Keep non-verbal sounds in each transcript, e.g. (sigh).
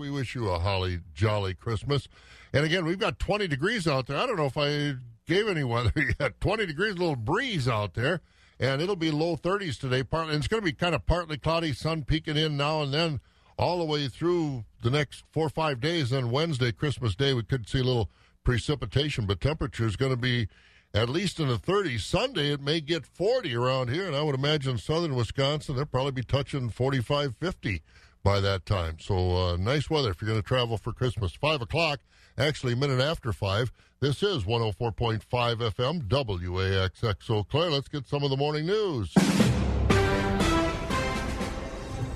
we wish you a holly jolly Christmas. And again, we've got 20 degrees out there. I don't know if I gave any weather (laughs) yet. 20 degrees, a little breeze out there, and it'll be low 30s today. Partly, it's going to be kind of partly cloudy, sun peeking in now and then, all the way through the next four or five days. Then Wednesday, Christmas Day, we could see a little precipitation, but temperature is going to be at least in the 30s. Sunday, it may get 40 around here, and I would imagine southern Wisconsin, they'll probably be touching 45, 50 by that time. So uh, nice weather if you're going to travel for Christmas. 5 o'clock, actually a minute after 5. This is 104.5 FM, WAXX Eau Claire. Let's get some of the morning news.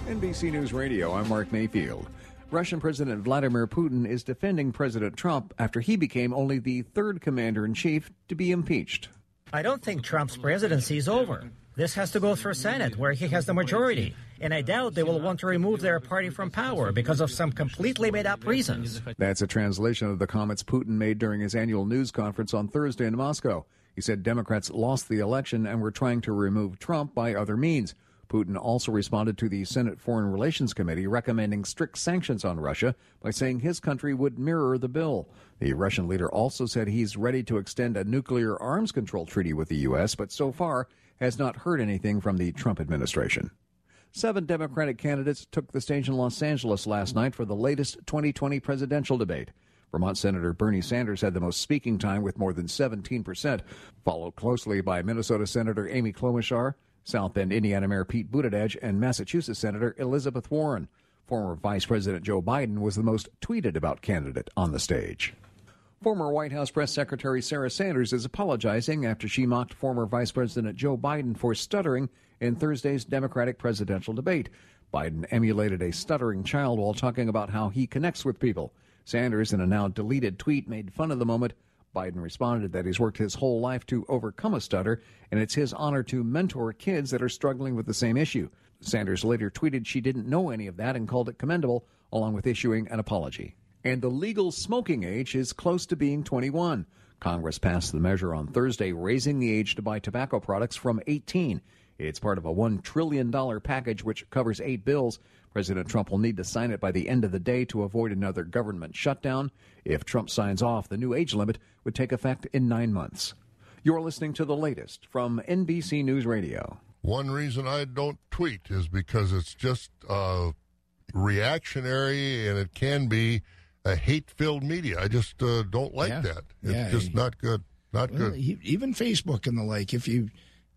NBC News Radio, I'm Mark Mayfield. Russian President Vladimir Putin is defending President Trump after he became only the third commander in chief to be impeached. I don't think Trump's presidency is over. This has to go through Senate, where he has the majority. And I doubt they will want to remove their party from power because of some completely made up reasons. That's a translation of the comments Putin made during his annual news conference on Thursday in Moscow. He said Democrats lost the election and were trying to remove Trump by other means. Putin also responded to the Senate Foreign Relations Committee recommending strict sanctions on Russia by saying his country would mirror the bill. The Russian leader also said he's ready to extend a nuclear arms control treaty with the U.S., but so far has not heard anything from the Trump administration. Seven Democratic candidates took the stage in Los Angeles last night for the latest 2020 presidential debate. Vermont Senator Bernie Sanders had the most speaking time with more than 17%, followed closely by Minnesota Senator Amy Klobuchar, South Bend, Indiana Mayor Pete Buttigieg, and Massachusetts Senator Elizabeth Warren. Former Vice President Joe Biden was the most tweeted about candidate on the stage. Former White House Press Secretary Sarah Sanders is apologizing after she mocked former Vice President Joe Biden for stuttering in Thursday's Democratic presidential debate. Biden emulated a stuttering child while talking about how he connects with people. Sanders, in a now deleted tweet, made fun of the moment. Biden responded that he's worked his whole life to overcome a stutter, and it's his honor to mentor kids that are struggling with the same issue. Sanders later tweeted she didn't know any of that and called it commendable, along with issuing an apology and the legal smoking age is close to being 21. Congress passed the measure on Thursday, raising the age to buy tobacco products from 18. It's part of a $1 trillion package which covers eight bills. President Trump will need to sign it by the end of the day to avoid another government shutdown. If Trump signs off, the new age limit would take effect in nine months. You're listening to the latest from NBC News Radio. One reason I don't tweet is because it's just uh, reactionary and it can be a hate-filled media. I just uh, don't like yeah. that. It's yeah. just not good. Not well, good. Even Facebook and the like. If you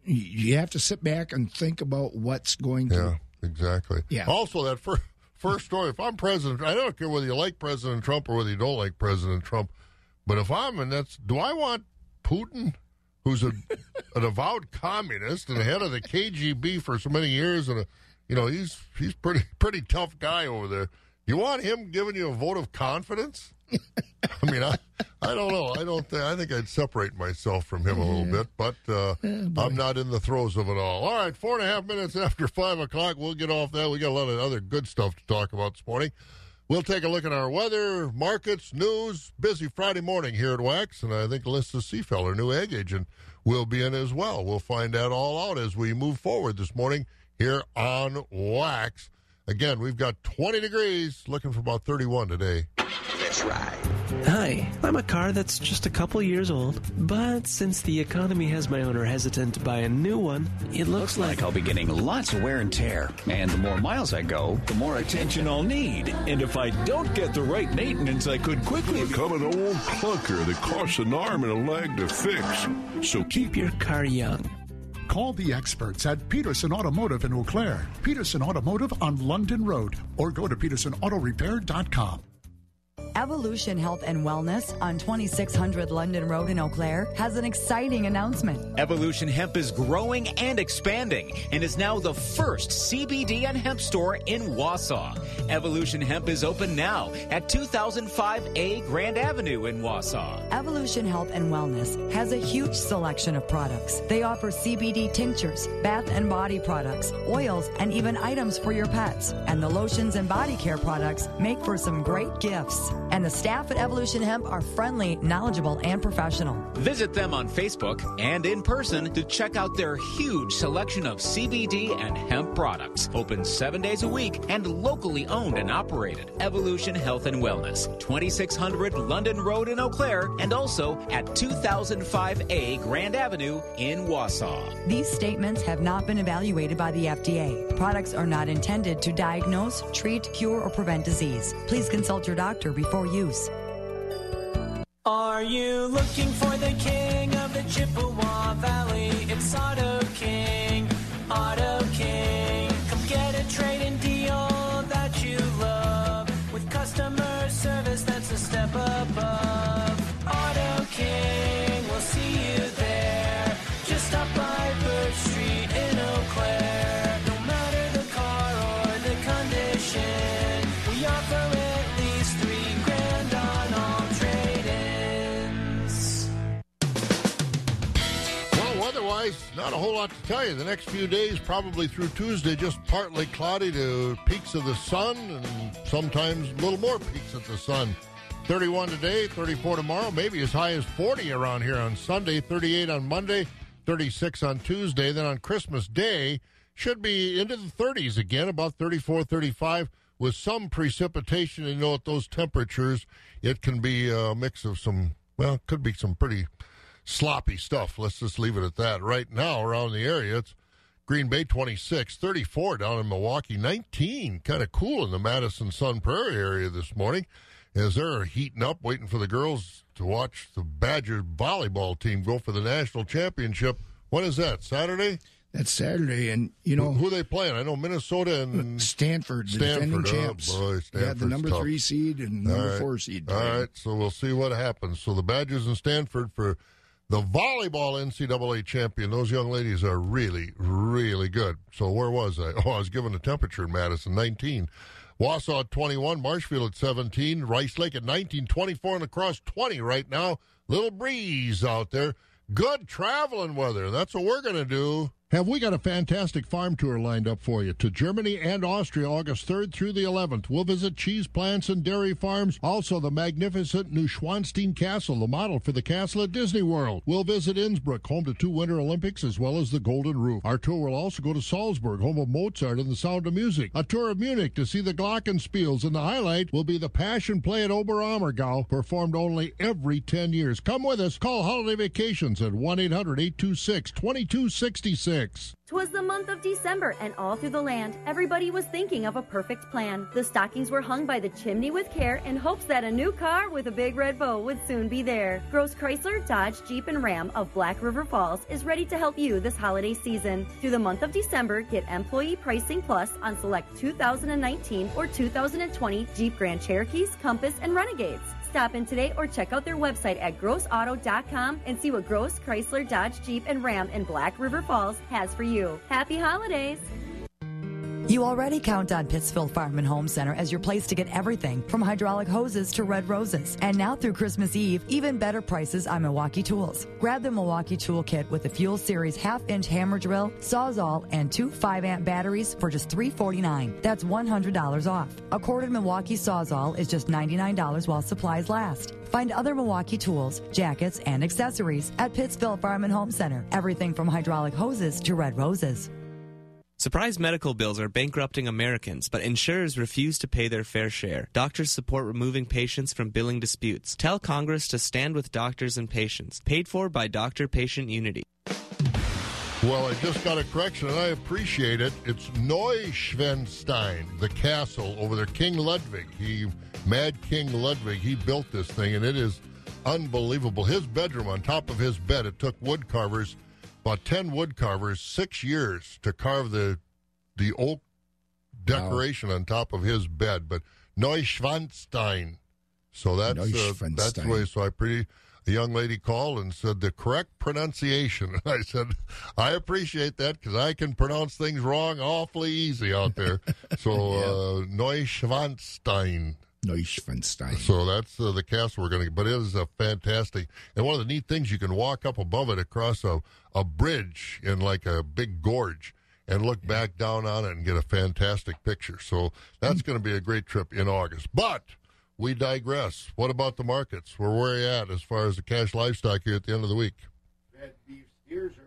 you have to sit back and think about what's going to. Yeah, exactly. Yeah. Also, that first (laughs) first story. If I'm president, I don't care whether you like President Trump or whether you don't like President Trump. But if I'm, and that's, do I want Putin, who's a (laughs) an avowed communist and head of the KGB for so many years, and a, you know he's he's pretty pretty tough guy over there. You want him giving you a vote of confidence? I mean, I, I don't know. I don't. Think, I think I'd separate myself from him a little bit, but uh, I'm not in the throes of it all. All right, four and a half minutes after five o'clock, we'll get off that. We got a lot of other good stuff to talk about this morning. We'll take a look at our weather, markets, news. Busy Friday morning here at Wax, and I think Alyssa Seafeller, new ag agent, will be in as well. We'll find that all out as we move forward this morning here on Wax. Again, we've got 20 degrees, looking for about 31 today. That's right. Hi, I'm a car that's just a couple years old, but since the economy has my owner hesitant to buy a new one, it looks, looks like, like I'll be getting lots of wear and tear. And the more miles I go, the more attention I'll need. And if I don't get the right maintenance, I could quickly become an old clunker that costs an arm and a leg to fix. So keep your car young Call the experts at Peterson Automotive in Eau Claire, Peterson Automotive on London Road, or go to petersonautorepair.com. Evolution Health and Wellness on 2600 London Road in Eau Claire has an exciting announcement. Evolution Hemp is growing and expanding and is now the first CBD and hemp store in Wausau. Evolution Hemp is open now at 2005A Grand Avenue in Wausau. Evolution Health and Wellness has a huge selection of products. They offer CBD tinctures, bath and body products, oils, and even items for your pets. And the lotions and body care products make for some great gifts. And the staff at Evolution Hemp are friendly, knowledgeable, and professional. Visit them on Facebook and in person to check out their huge selection of CBD and hemp products. Open seven days a week and locally owned and operated. Evolution Health and Wellness, 2600 London Road in Eau Claire, and also at 2005A Grand Avenue in Wausau. These statements have not been evaluated by the FDA. Products are not intended to diagnose, treat, cure, or prevent disease. Please consult your doctor before use. Are you looking for the king of the Chippewa not a whole lot to tell you. The next few days, probably through Tuesday, just partly cloudy to peeks of the sun, and sometimes a little more peeks of the sun. 31 today, 34 tomorrow, maybe as high as 40 around here on Sunday, 38 on Monday, 36 on Tuesday. Then on Christmas Day, should be into the 30s again, about 34, 35, with some precipitation. You know, at those temperatures, it can be a mix of some, well, could be some pretty sloppy stuff. Let's just leave it at that. Right now, around the area, it's Green Bay 26, 34 down in Milwaukee, 19. Kind of cool in the Madison Sun Prairie area this morning as they're heating up, waiting for the girls to watch the Badger volleyball team go for the national championship. When is that? Saturday? That's Saturday, and you know who, who they playing? I know Minnesota and uh, Stanford, the Stanford, defending oh, champs. boy, yeah, the number tough. three seed and number right. four seed. All right, so we'll see what happens. So the Badgers and Stanford for the volleyball NCAA champion. Those young ladies are really, really good. So where was I? (laughs) Oh, I was given the temperature in Madison, 19. Wausau at 21, Marshfield at 17, Rice Lake at 19, 24 and across 20 right now. Little breeze out there. Good traveling weather. That's what we're going to do. Have we got a fantastic farm tour lined up for you to Germany and Austria August 3rd through the 11th? We'll visit cheese plants and dairy farms, also the magnificent Neuschwanstein Castle, the model for the castle at Disney World. We'll visit Innsbruck, home to two Winter Olympics, as well as the Golden Roof. Our tour will also go to Salzburg, home of Mozart and the Sound of Music. A tour of Munich to see the Glockenspiels, and the highlight will be the Passion Play at Oberammergau, performed only every 10 years. Come with us. Call Holiday Vacations at 1 800 826 2266. Twas the month of December, and all through the land, everybody was thinking of a perfect plan. The stockings were hung by the chimney with care in hopes that a new car with a big red bow would soon be there. Gross Chrysler, Dodge, Jeep, and Ram of Black River Falls is ready to help you this holiday season. Through the month of December, get employee pricing plus on select 2019 or 2020 Jeep Grand Cherokees, Compass, and Renegades. Stop in today or check out their website at grossauto.com and see what Gross Chrysler, Dodge, Jeep, and Ram in Black River Falls has for you. Happy holidays! You already count on Pittsfield Farm and Home Center as your place to get everything from hydraulic hoses to red roses. And now through Christmas Eve, even better prices on Milwaukee tools. Grab the Milwaukee Tool Kit with the Fuel Series half inch hammer drill, sawzall, and two 5 amp batteries for just 349. That's $100 off. A corded Milwaukee sawzall is just $99 while supplies last. Find other Milwaukee tools, jackets, and accessories at Pittsfield Farm and Home Center. Everything from hydraulic hoses to red roses. Surprise medical bills are bankrupting Americans, but insurers refuse to pay their fair share. Doctors support removing patients from billing disputes. Tell Congress to stand with doctors and patients. Paid for by Doctor Patient Unity. Well, I just got a correction, and I appreciate it. It's Neuschwanstein, the castle over there. King Ludwig, he, Mad King Ludwig, he built this thing, and it is unbelievable. His bedroom, on top of his bed, it took wood carvers, about ten wood carvers, six years to carve the the oak decoration on top of his bed. But Neuschwanstein, so that's uh, that's the way. So I pretty. A young lady called and said the correct pronunciation. And (laughs) I said, I appreciate that because I can pronounce things wrong awfully easy out there. (laughs) So, uh, Neuschwanstein. Neuschwanstein. So that's uh, the castle we're going to. But it is a fantastic, and one of the neat things you can walk up above it across a a bridge in like a big gorge and look back down on it and get a fantastic picture. So that's going to be a great trip in August. But we digress. What about the markets? Where we're at as far as the cash livestock here at the end of the week? Fed beef steers are at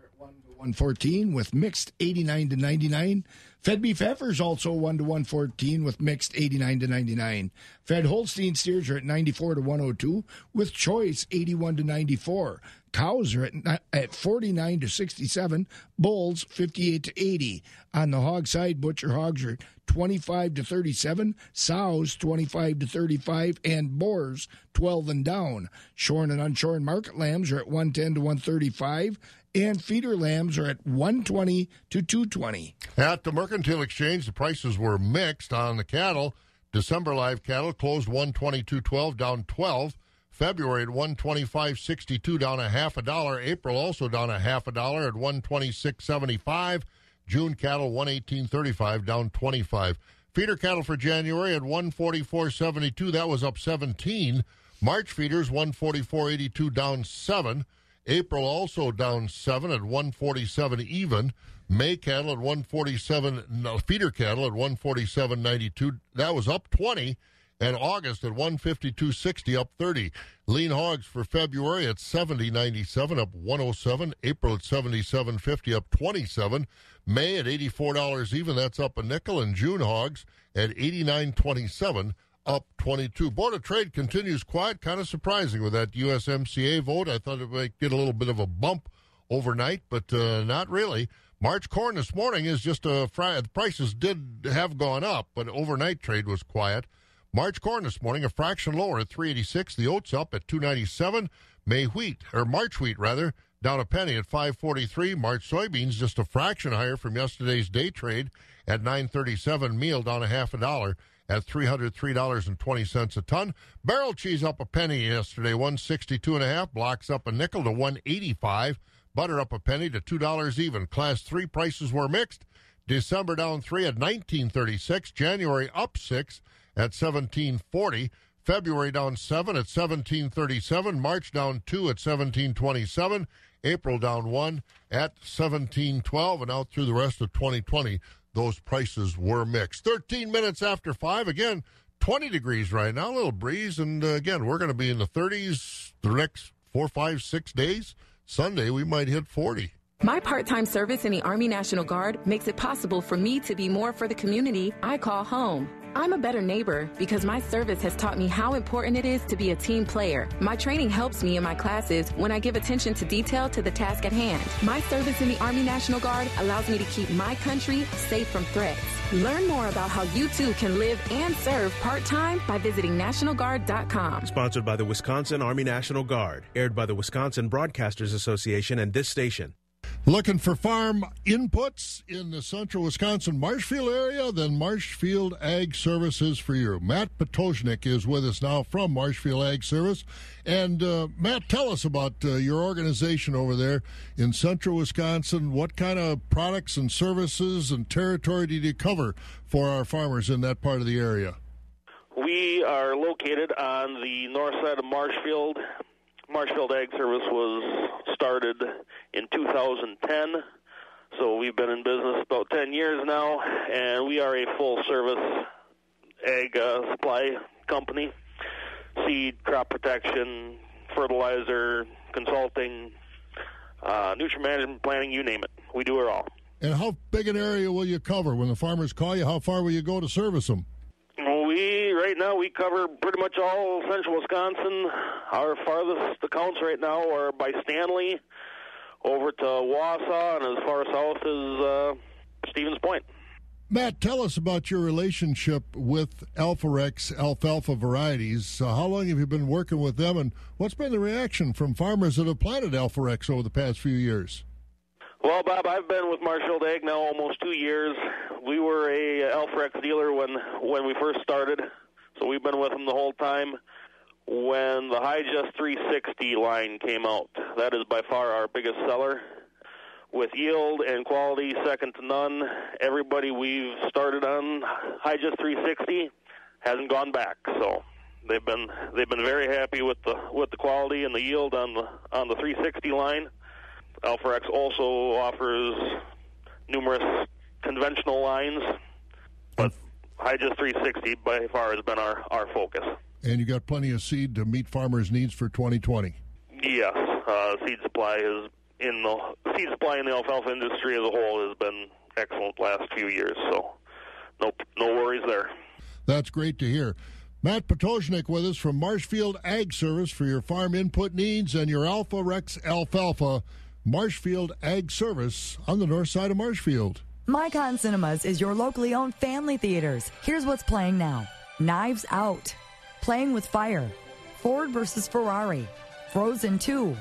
1 to 114 with mixed 89 to 99. Fed beef heifers also 1 to 114 with mixed 89 to 99. Fed Holstein steers are at 94 to 102 with choice 81 to 94. Cows are at, at 49 to 67. Bulls 58 to 80. On the hog side, butcher hogs are 25 to 37. Sows 25 to 35. And boars 12 and down. Shorn and unshorn market lambs are at 110 to 135. And feeder lambs are at 120 to 220. At the Mercantile Exchange, the prices were mixed on the cattle. December live cattle closed 122.12, down 12. February at 125.62, down a half a dollar. April also down a half a dollar at 126.75. June cattle 118.35, down 25. Feeder cattle for January at 144.72, that was up 17. March feeders 144.82, down 7. April also down 7 at 147 even. May cattle at 147, no, feeder cattle at 147.92, that was up 20. And August at 152.60, up 30. Lean hogs for February at 70.97, up 107. April at 77.50, up 27. May at $84 even, that's up a nickel. And June hogs at 89.27, up 22. Board of Trade continues quiet, kind of surprising with that USMCA vote. I thought it might get a little bit of a bump overnight, but uh, not really. March corn this morning is just a fry. The prices did have gone up, but overnight trade was quiet. March corn this morning a fraction lower at 386. The oats up at 297. May wheat or March wheat rather down a penny at 543. March soybeans just a fraction higher from yesterday's day trade at 937. Meal down a half a dollar at $303.20 a ton. Barrel cheese up a penny yesterday, 162 and a half. Blocks up a nickel to 185. Butter up a penny to $2 even. Class 3 prices were mixed. December down 3 at 1936. January up 6 at 1740. February down 7 at 1737. March down 2 at 1727. April down 1 at 1712. And out through the rest of 2020, those prices were mixed. 13 minutes after 5. Again, 20 degrees right now, a little breeze. And uh, again, we're going to be in the 30s the next four, five, six days. Sunday, we might hit 40. My part time service in the Army National Guard makes it possible for me to be more for the community I call home. I'm a better neighbor because my service has taught me how important it is to be a team player. My training helps me in my classes when I give attention to detail to the task at hand. My service in the Army National Guard allows me to keep my country safe from threats. Learn more about how you too can live and serve part time by visiting NationalGuard.com. Sponsored by the Wisconsin Army National Guard. Aired by the Wisconsin Broadcasters Association and this station. Looking for farm inputs in the central Wisconsin Marshfield area? Then Marshfield Ag Services for you. Matt Potosnik is with us now from Marshfield Ag Service. And uh, Matt, tell us about uh, your organization over there in central Wisconsin. What kind of products and services and territory do you cover for our farmers in that part of the area? We are located on the north side of Marshfield. Marshfield Ag Service was started in 2010, so we've been in business about 10 years now, and we are a full service ag uh, supply company seed, crop protection, fertilizer, consulting, uh, nutrient management, planning, you name it. We do it all. And how big an area will you cover when the farmers call you? How far will you go to service them? We right now we cover pretty much all central Wisconsin. Our farthest accounts right now are by Stanley, over to Wausau, and as far south as uh, Stevens Point. Matt, tell us about your relationship with Alforex alfalfa varieties. Uh, how long have you been working with them, and what's been the reaction from farmers that have planted Alforex over the past few years? Well, Bob, I've been with Marshfield Ag now almost two years. We were a Alforex dealer when when we first started, so we've been with them the whole time. When the Hi-Gest 360 line came out, that is by far our biggest seller. With yield and quality second to none, everybody we've started on Hi-Gest 360 hasn't gone back. So they've been they've been very happy with the with the quality and the yield on the on the 360 line. Alforex also offers numerous conventional lines, but Hi-Gest 360 by far has been our, our focus. And you got plenty of seed to meet farmers' needs for 2020. Yes, uh, seed supply is in the seed supply in the alfalfa industry as a whole has been excellent last few years. So, no no worries there. That's great to hear. Matt Potoshnik with us from Marshfield Ag Service for your farm input needs and your Alforex alfalfa. Marshfield Ag Service on the north side of Marshfield. Micon Cinemas is your locally owned family theaters. Here's what's playing now. Knives Out, Playing with Fire, Ford versus Ferrari, Frozen 2,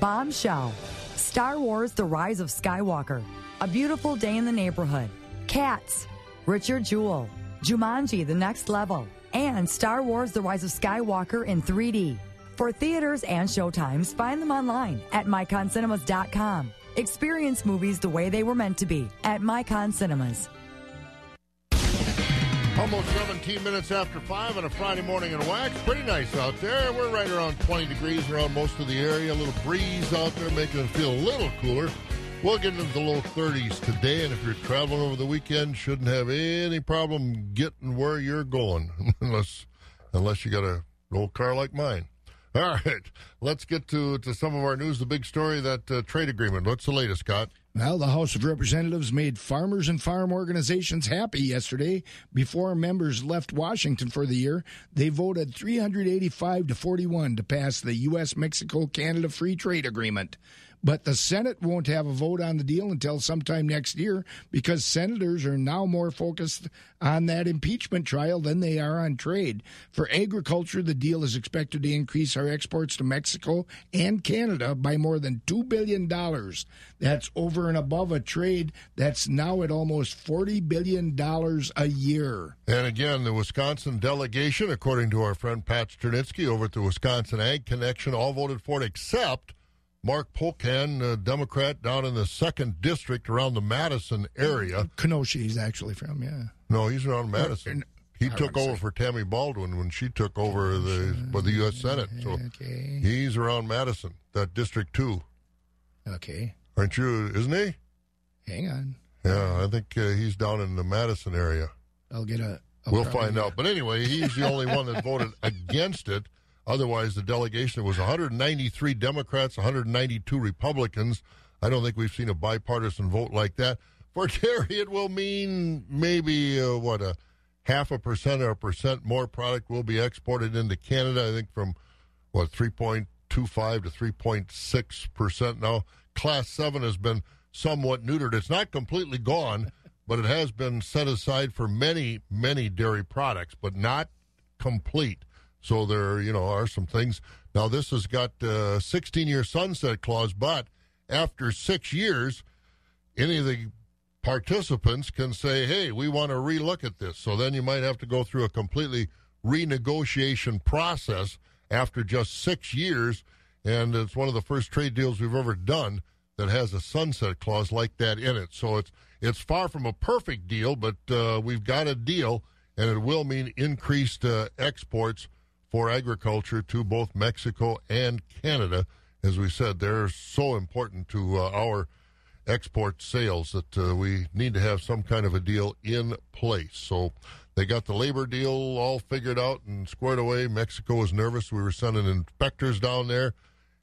Bombshell, Star Wars The Rise of Skywalker, A Beautiful Day in the Neighborhood, Cats, Richard Jewell, Jumanji The Next Level, and Star Wars The Rise of Skywalker in 3D. For theaters and showtimes, find them online at miconcinemas.com. Experience movies the way they were meant to be at Micon Cinemas. Almost 17 minutes after 5 on a Friday morning in Wax. Pretty nice out there. We're right around 20 degrees around most of the area. A little breeze out there making it feel a little cooler. We'll get into the low 30s today, and if you're traveling over the weekend, shouldn't have any problem getting where you're going, (laughs) unless unless you got a old car like mine. (laughs) All right, let's get to to some of our news. The big story that uh, trade agreement. What's the latest, Scott? Well, the House of Representatives made farmers and farm organizations happy yesterday. Before members left Washington for the year, they voted 385 to 41 to pass the U.S. Mexico Canada Free Trade Agreement. But the Senate won't have a vote on the deal until sometime next year because senators are now more focused on that impeachment trial than they are on trade. For agriculture, the deal is expected to increase our exports to Mexico and Canada by more than $2 billion. That's over and above a trade that's now at almost $40 billion a year. And again, the Wisconsin delegation, according to our friend Pat Sternitsky over at the Wisconsin Ag Connection, all voted for it except Mark Pocan, a Democrat down in the second district around the Madison area. Kenosha, he's actually from, yeah. No, he's around Madison. (clears throat) He took over for Tammy Baldwin when she took over the for the U.S. Senate. So Okay. he's around Madison, that district too. Okay. Aren't you? Isn't he? Hang on. Yeah, I think uh, he's down in the Madison area. I'll get a. I'll we'll find out. But anyway, he's the only one that voted (laughs) against it. Otherwise, the delegation was 193 Democrats, 192 Republicans. I don't think we've seen a bipartisan vote like that. For (laughs) Terry, it will mean maybe uh, what a half a percent or a percent more product will be exported into Canada. I think from what 3.25 to 3.6 percent now. Class seven has been somewhat neutered. It's not completely gone, but it has been set aside for many, many dairy products, but not complete. So there, you know, are some things. Now this has got a 16 year sunset clause, but after six years, any of the participants can say, "Hey, we want to relook at this." So then you might have to go through a completely renegotiation process after just six years, and it's one of the first trade deals we've ever done that has a sunset clause like that in it. So it's it's far from a perfect deal, but uh, we've got a deal, and it will mean increased uh, exports for agriculture to both Mexico and Canada. As we said, they're so important to uh, our export sales that uh, we need to have some kind of a deal in place. So they got the labor deal all figured out and squared away. Mexico was nervous. We were sending inspectors down there,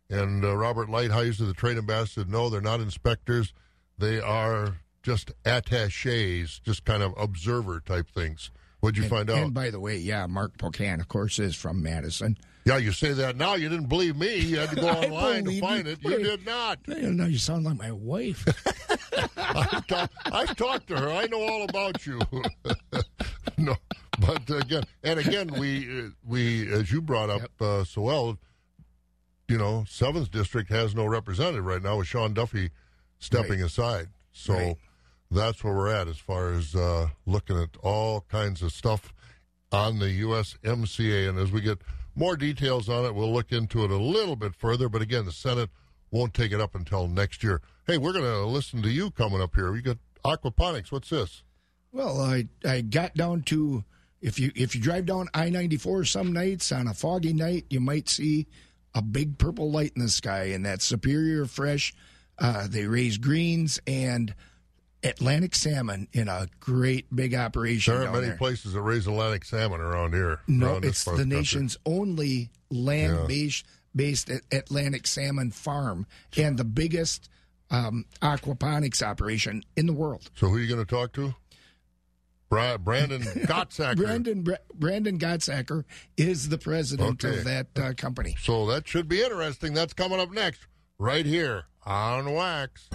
and uh, Robert Lighthizer, the trade ambassador, said, no, they're not inspectors. They are just attaches, just kind of observer type things. What'd you and, find out? And by the way, yeah, Mark Pocan, of course, is from Madison. Yeah, you say that now. You didn't believe me. You had to go (laughs) online to find you. it. You did not. No, you sound like my wife. (laughs) I've, I've talked to her. I know all about you. (laughs) no, but again, and again, we we as you brought up uh, so well, you know, seventh district has no representative right now with Sean Duffy stepping Right. aside. So Right. That's where we're at as far as uh, looking at all kinds of stuff on the USMCA. And as we get more details on it, we'll look into it a little bit further. But again, the Senate won't take it up until next year. Hey, we're going to listen to you coming up here. We got aquaponics. What's this? Well, I I got down to if you if you drive down I ninety four some nights on a foggy night, you might see a big purple light in the sky, and that's Superior Fresh. Uh, they raise greens, and Atlantic salmon in a great big operation. There aren't many there. places that raise Atlantic salmon around here. No, around it's the country. nation's only land based based Atlantic salmon farm and the biggest um, aquaponics operation in the world. So who are you going to talk to? Bra- Brandon (laughs) Gottsacker. Brandon Bra- Brandon Gottsacker is the president Okay. of that uh, company. So that should be interesting. That's coming up next, right here on Wax.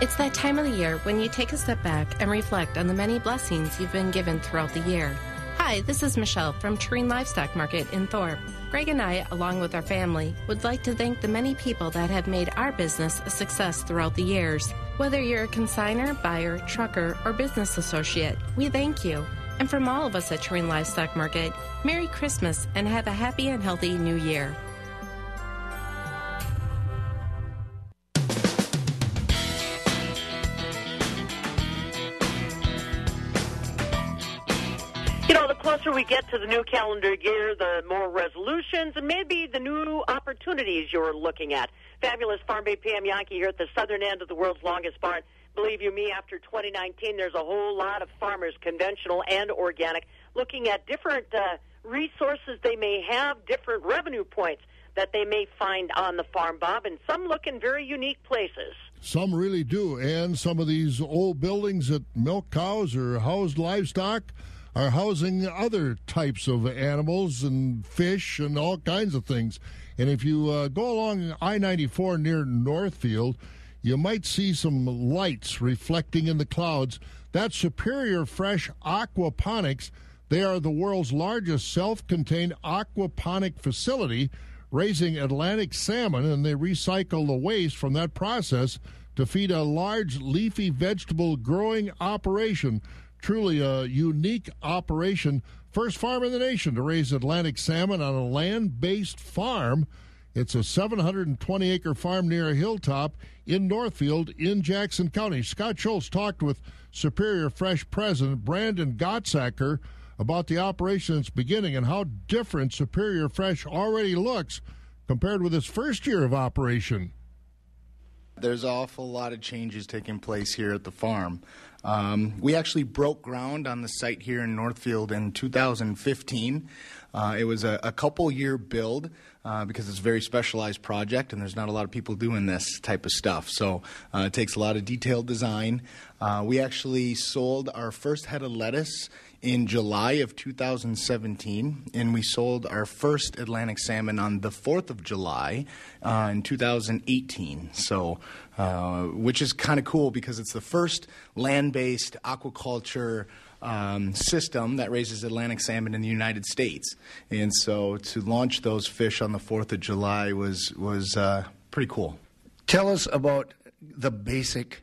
It's that time of the year when you take a step back and reflect on the many blessings you've been given throughout the year. Hi, this is Michelle from Tureen Livestock Market in Thorp. Greg and I, along with our family, would like to thank the many people that have made our business a success throughout the years. Whether you're a consigner, buyer, trucker, or business associate, we thank you. And from all of us at Tureen Livestock Market, Merry Christmas and have a happy and healthy New Year. Closer we get to the new calendar year, the more resolutions and maybe the new opportunities you're looking at. Fabulous Farm Babe Pam Jahnke here at the southern end of the world's longest barn. Believe you me, after 2019, there's a whole lot of farmers, conventional and organic, looking at different uh, resources they may have, different revenue points that they may find on the farm, Bob, and some look in very unique places. Some really do. And some of these old buildings that milk cows or housed livestock are housing other types of animals and fish and all kinds of things. And if you uh, go along I 94 near Northfield, you might see some lights reflecting in the clouds. That's Superior Fresh Aquaponics. They are the world's largest self contained aquaponic facility raising Atlantic salmon, and they recycle the waste from that process to feed a large leafy vegetable growing operation. Truly a unique operation. First farm in the nation to raise Atlantic salmon on a land based farm. It's a 720 acre farm near a hilltop in Northfield in Jackson County. Scott Schultz talked with Superior Fresh President Brandon Gottsacker about the operation beginning and how different Superior Fresh already looks compared with its first year of operation. There's an awful lot of changes taking place here at the farm. Um, we actually broke ground on the site here in Northfield in 2015. Uh, it was a, a couple year build uh, because it's a very specialized project and there's not a lot of people doing this type of stuff. So uh, it takes a lot of detailed design. Uh, we actually sold our first head of lettuce in July of 2017, and we sold our first Atlantic salmon on the 4th of July uh, in 2018. So, uh, which is kind of cool because it's the first land-based aquaculture um, system that raises Atlantic salmon in the United States. And so, to launch those fish on the 4th of July was was uh, pretty cool. Tell us about the basic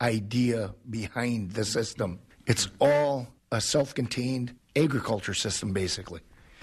idea behind the system. It's all a self contained agriculture system, basically.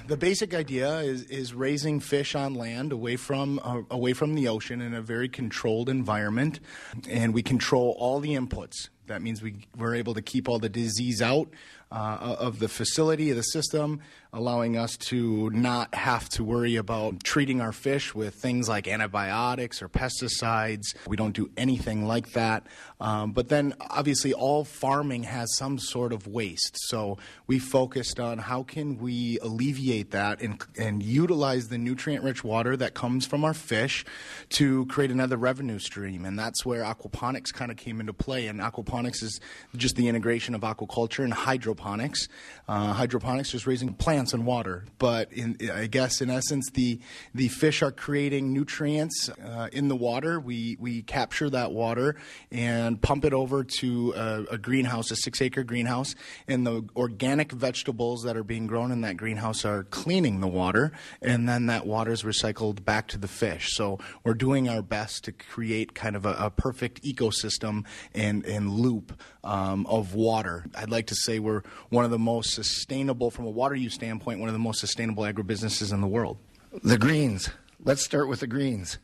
The basic idea is, is raising fish on land away from uh, away from the ocean in a very controlled environment, and we control all the inputs. That means we we're able to keep all the disease out uh, of the facility of the system, allowing us to not have to worry about treating our fish with things like antibiotics or pesticides. We don't do anything like that. Um, but then, obviously, all farming has some sort of waste. So we focused on how can we alleviate that and, and utilize the nutrient-rich water that comes from our fish to create another revenue stream. And that's where aquaponics kind of came into play. And aquaponics is just the integration of aquaculture and hydroponics. Uh, hydroponics is raising plants and water, but in, I guess in essence, the the fish are creating nutrients uh, in the water. We we capture that water and pump it over to a, a greenhouse, a six acre greenhouse, and the organic vegetables that are being grown in that greenhouse are cleaning the water, and then that water is recycled back to the fish. So we're doing our best to create kind of a, a perfect ecosystem and and loop um, of water. I'd like to say we're one of the most sustainable, from a water use standpoint, one of the most sustainable agribusinesses in the world. The greens. Let's start with the greens.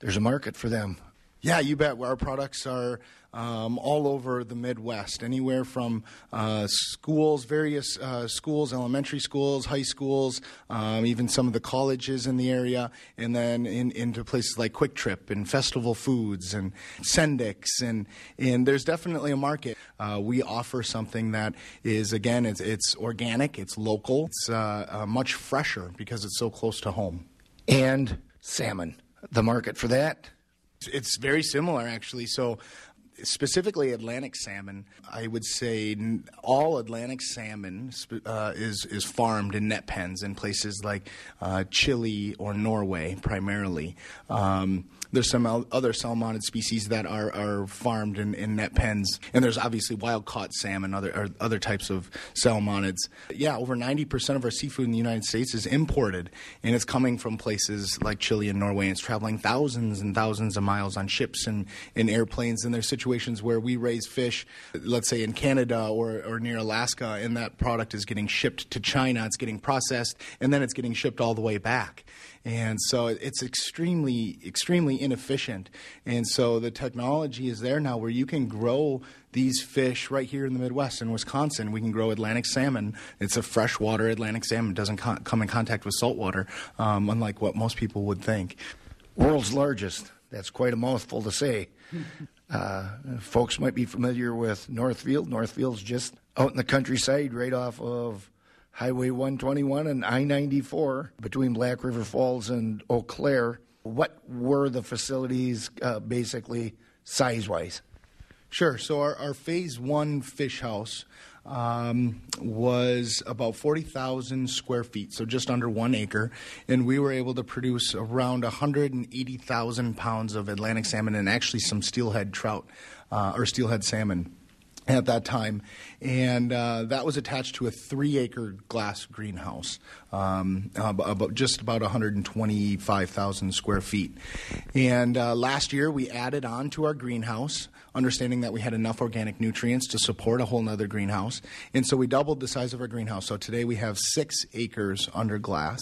There's a market for them. Yeah, you bet. Our products are um, all over the Midwest, anywhere from uh, schools, various uh, schools, elementary schools, high schools, um, even some of the colleges in the area, and then in, into places like Kwik Trip and Festival Foods and Sendik's, and and there's definitely a market. Uh, we offer something that is again, it's, it's organic, it's local, it's uh, uh, much fresher because it's so close to home. And salmon, the market for that. It's very similar, actually. So, specifically Atlantic salmon, I would say all Atlantic salmon uh, is is farmed in net pens in places like uh, Chile or Norway, primarily. Um, there's some other salmonid species that are, are farmed in, in net pens, and there's obviously wild caught salmon, other other types of salmonids. Yeah, over 90% of our seafood in the United States is imported, and it's coming from places like Chile and Norway. And it's traveling thousands and thousands of miles on ships and, and airplanes. And there's situations where we raise fish, let's say in Canada or, or near Alaska, and that product is getting shipped to China. It's getting processed, and then it's getting shipped all the way back. And so it's extremely, extremely inefficient. And so the technology is there now where you can grow these fish right here in the Midwest in Wisconsin. We can grow Atlantic salmon. It's a freshwater Atlantic salmon. Doesn't come in contact with saltwater, um, unlike what most people would think. World's largest. That's quite a mouthful to say. Uh, folks might be familiar with Northfield. Northfield's just out in the countryside, right off of Highway 121 and I 94 between Black River Falls and Eau Claire. What were the facilities uh, basically size wise? Sure. So our, our phase one fish house um, was about 40,000 square feet, so just under one acre, and we were able to produce around 180,000 pounds of Atlantic salmon and actually some steelhead trout uh, or steelhead salmon at that time, and uh, that was attached to a three-acre glass greenhouse, um, about just about 125,000 square feet. And uh, last year, we added on to our greenhouse, understanding that we had enough organic nutrients to support a whole other greenhouse, and so we doubled the size of our greenhouse. So today we have six acres under glass,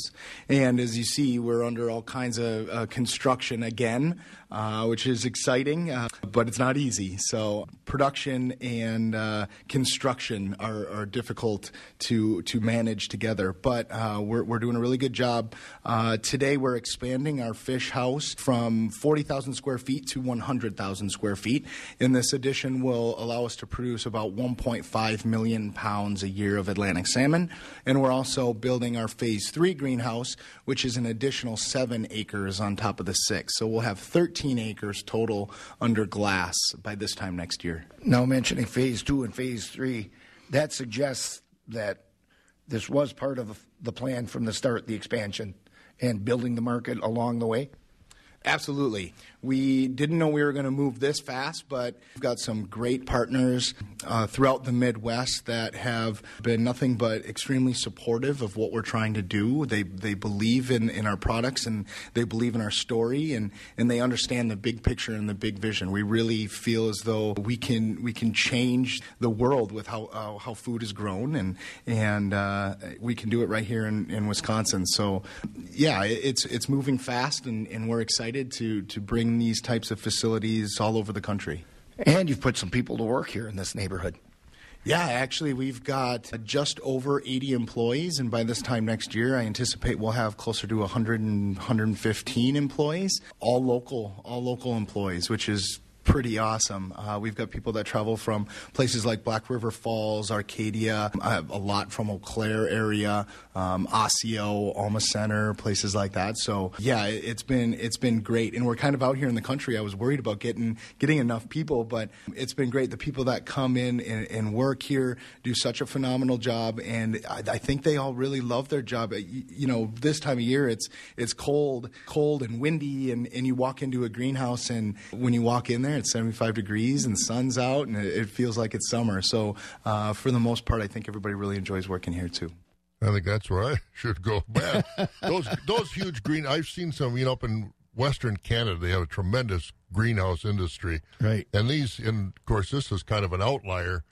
and as you see, we're under all kinds of uh, construction again, uh, which is exciting, uh, but it's not easy. So production and uh, construction are, are, difficult to to manage together, but uh, we're, we're doing a really good job. Uh, today we're expanding our fish house from 40,000 square feet to 100,000 square feet. And this addition will allow us to produce about 1.5 million pounds a year of Atlantic salmon. And we're also building our phase three greenhouse, which is an additional seven acres on top of the six. So we'll have 13 acres total under glass by this time next year. Now, mentioning phase two and phase three, that suggests that this was part of the plan from the start, the expansion and building the market along the way? Absolutely. We didn't know we were going to move this fast, but we've got some great partners uh, throughout the Midwest that have been nothing but extremely supportive of what we're trying to do. They they believe in, in our products and they believe in our story and, and they understand the big picture and the big vision. We really feel as though we can we can change the world with how uh, how food is grown and and uh, we can do it right here in, in Wisconsin. So yeah, it's it's moving fast and, and we're excited to to bring these types of facilities all over the country. And you've put some people to work here in this neighborhood. Yeah, actually, we've got just over 80 employees, and by this time next year, I anticipate we'll have closer to 100 and 115 employees, all local, all local employees, which is pretty awesome. Uh, we've got people that travel from places like Black River Falls, Arcadia, uh, a lot from Eau Claire area, um, Osseo, Alma Center, places like that. So yeah, it, it's been it's been great, and we're kind of out here in the country. I was worried about getting getting enough people, but it's been great. The people that come in and, and work here do such a phenomenal job, and I, I think they all really love their job. You, you know, this time of year it's it's cold, cold and windy, and, and you walk into a greenhouse, and when you walk in there it's 75 degrees and the sun's out and it, feels like it's summer. So uh, for the most part, I think everybody really enjoys working here too. I think that's where I (laughs) should go. Man, those those huge green. I've seen some. You know, up in Western Canada, they have a tremendous greenhouse industry. Right. And these, and of course, this is kind of an outlier.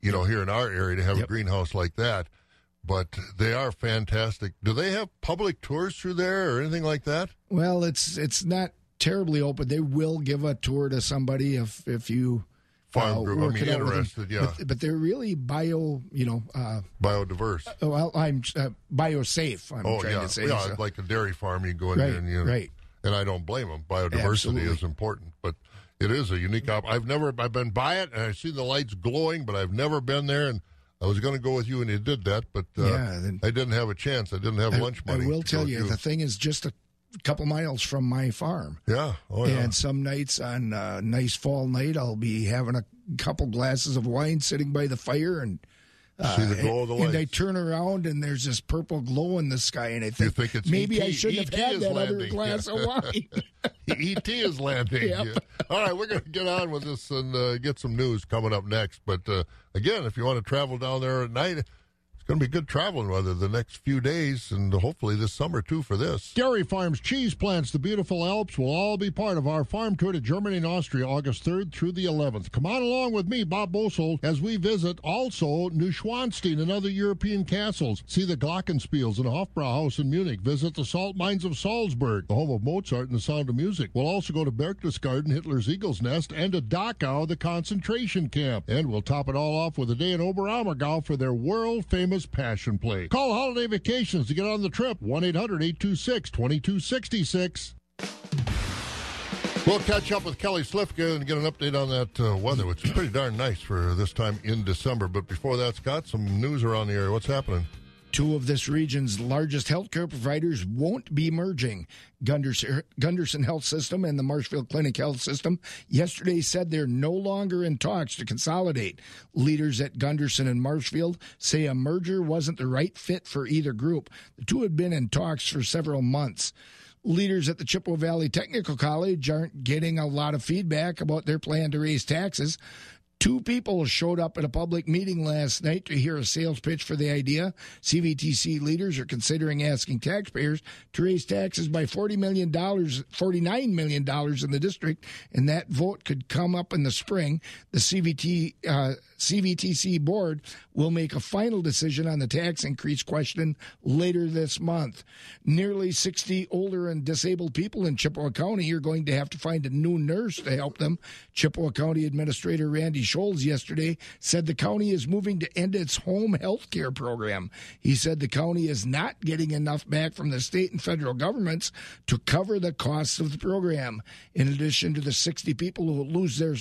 You know, here in our area to have yep. a greenhouse like that, but they are fantastic. Do they have public tours through there or anything like that? Well, it's it's not terribly open. They will give a tour to somebody if if you Farm group, I mean, interested, yeah. But, but they're really bio, you know, uh, Biodiverse. well, I'm uh, biosafe. I'm oh trying yeah, to say. yeah. so. Like a dairy farm, you go in Right, there and you right. and I don't blame them. Biodiversity Absolutely. is important, but it is a unique. Op- I've never. I've been by it and I see the lights glowing, but I've never been there. And I was going to go with you, and you did that, but uh, Yeah, then- I didn't have a chance. I didn't have I, lunch money. I will tell with you, the thing is just a couple miles from my farm. Yeah. Oh yeah. And some nights on a nice fall night, I'll be having a couple glasses of wine sitting by the fire and. uh, See the glow of the and I turn around and there's this purple glow in the sky, and I think, think it's maybe ET I shouldn't ET have had that other glass Yeah. of (laughs) wine. ET E is (laughs) landing. Yep. Yeah. All right, we're going to get on with this and uh, get some news coming up next. But uh, again, if you want to travel down there at night, going to be good traveling weather the next few days and hopefully this summer too for this. Dairy farms, cheese plants, the beautiful Alps will all be part of our farm tour to Germany and Austria August 3rd through the 11th. Come on along with me, Bob Bosold, as we visit also Neuschwanstein and other European castles. See the Glockenspiels and Hofbrauhaus in Munich. Visit the salt mines of Salzburg, the home of Mozart and the sound of music. We'll also go to Berchtesgaden, Hitler's Eagle's Nest, and to Dachau, the concentration camp. And we'll top it all off with a day in Oberammergau for their world famous passion play. Call Holiday Vacations to get on the trip. 1 800 826 2266. We'll catch up with Kelly Slifka and get an update on that uh, weather, which is pretty darn nice for this time in December. But before that, Scott, some news around the area. What's happening? Two of this region's largest healthcare providers won't be merging. Gundersen, Health System and the Marshfield Clinic Health System yesterday said they're no longer in talks to consolidate. Leaders at Gundersen and Marshfield say a merger wasn't the right fit for either group. The two had been in talks for several months. Leaders at the Chippewa Valley Technical College aren't getting a lot of feedback about their plan to raise taxes. Two people showed up at a public meeting last night to hear a sales pitch for the idea. CVTC leaders are considering asking taxpayers to raise taxes by $40 million, $49 million in the district, and that vote could come up in the spring. The CVT, uh, CVTC board will make a final decision on the tax increase question later this month. Nearly 60 older and disabled people in Chippewa County are going to have to find a new nurse to help them. Chippewa County Administrator Randy Scholz yesterday said the county is moving to end its home health care program. He said the county is not getting enough back from the state and federal governments to cover the costs of the program. In addition to the 60 people who will lose their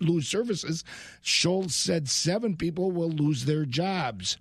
lose services, Scholz said seven people will lose their jobs.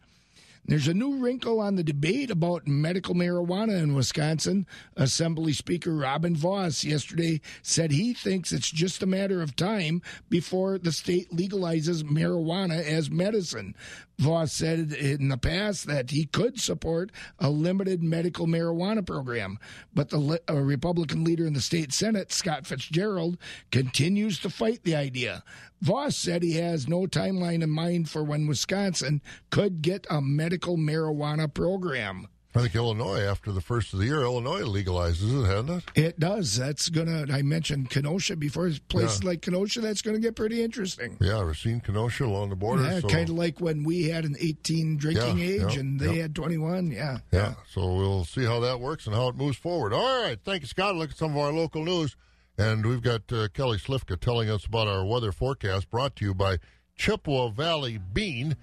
There's a new wrinkle on the debate about medical marijuana in Wisconsin. Assembly Speaker Robin Vos yesterday said he thinks it's just a matter of time before the state legalizes marijuana as medicine. Vos said in the past that he could support a limited medical marijuana program, but the li- Republican leader in the state Senate, Scott Fitzgerald, continues to fight the idea. Vos said he has no timeline in mind for when Wisconsin could get a medical marijuana program. I think Illinois, after the first of the year, Illinois legalizes it, hasn't it? It does. That's gonna. I mentioned Kenosha before. Places Yeah. like Kenosha, that's gonna get pretty interesting. Yeah, Racine, Kenosha along the border. Yeah, so, kind of like when we had an 18 drinking Yeah, age yeah, and they had 21. Yeah. Yeah, so we'll see how that works and how it moves forward. All right, thank you, Scott. Look at some of our local news. And we've got uh, Kelly Slifka telling us about our weather forecast brought to you by Chippewa Valley Bean.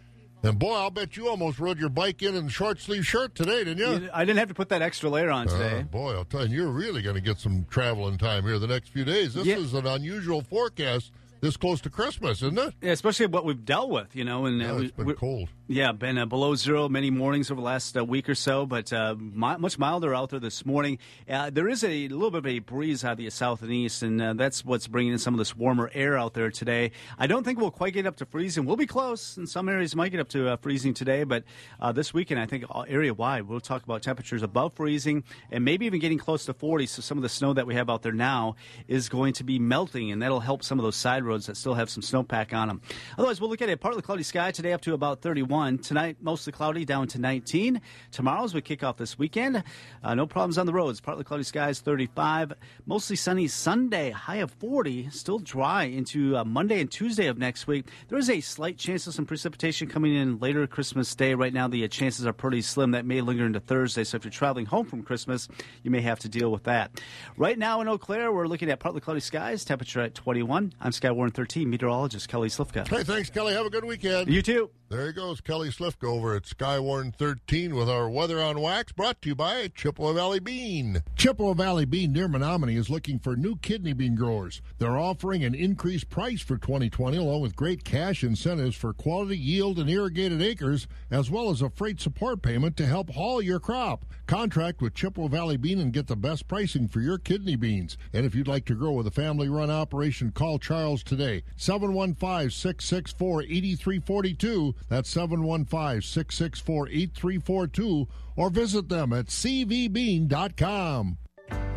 And boy, I'll bet you almost rode your bike in in a short sleeve shirt today, didn't you? I didn't have to put that extra layer on today. Uh, boy, I'll tell you, you're really going to get some traveling time here the next few days. This Yeah. is an unusual forecast this close to Christmas, isn't it? Yeah, especially what we've dealt with, you know. And Yeah, uh, we, it's been cold. Yeah, been uh, below zero many mornings over the last uh, week or so, but uh, mi- much milder out there this morning. Uh, there is a little bit of a breeze out of the south and east, and uh, that's what's bringing in some of this warmer air out there today. I don't think we'll quite get up to freezing. We'll be close, and some areas might get up to uh, freezing today, but uh, this weekend, I think area wide, we'll talk about temperatures above freezing and maybe even getting close to 40. So some of the snow that we have out there now is going to be melting, and that'll help some of those side roads roads that still have some snowpack on them. Otherwise, we'll look at a partly cloudy sky today up to about 31. Tonight, mostly cloudy down to 19. Tomorrow, as we kick off this weekend, uh, no problems on the roads. Partly cloudy skies 35. Mostly sunny Sunday, high of 40. Still dry into uh, Monday and Tuesday of next week. There is a slight chance of some precipitation coming in later Christmas Day. Right now, the uh, chances are pretty slim. That may linger into Thursday. So if you're traveling home from Christmas, you may have to deal with that. Right now in Eau Claire, we're looking at partly cloudy skies, temperature at 21. I'm Skywarn 13 meteorologist Kelly Slifka. Hey, thanks, Kelly. Have a good weekend. You too. There he goes, Kelly Slifka over at Skywarn 13 with our weather on wax, brought to you by Chippewa Valley Bean. Chippewa Valley Bean near Menomonie is looking for new kidney bean growers. They're offering an increased price for 2020, along with great cash incentives for quality yield and irrigated acres, as well as a freight support payment to help haul your crop. Contract with Chippewa Valley Bean and get the best pricing for your kidney beans. And if you'd like to grow with a family run operation, call Charles today. 715 664 8342. That's 715 664 8342. Or visit them at cvbean.com.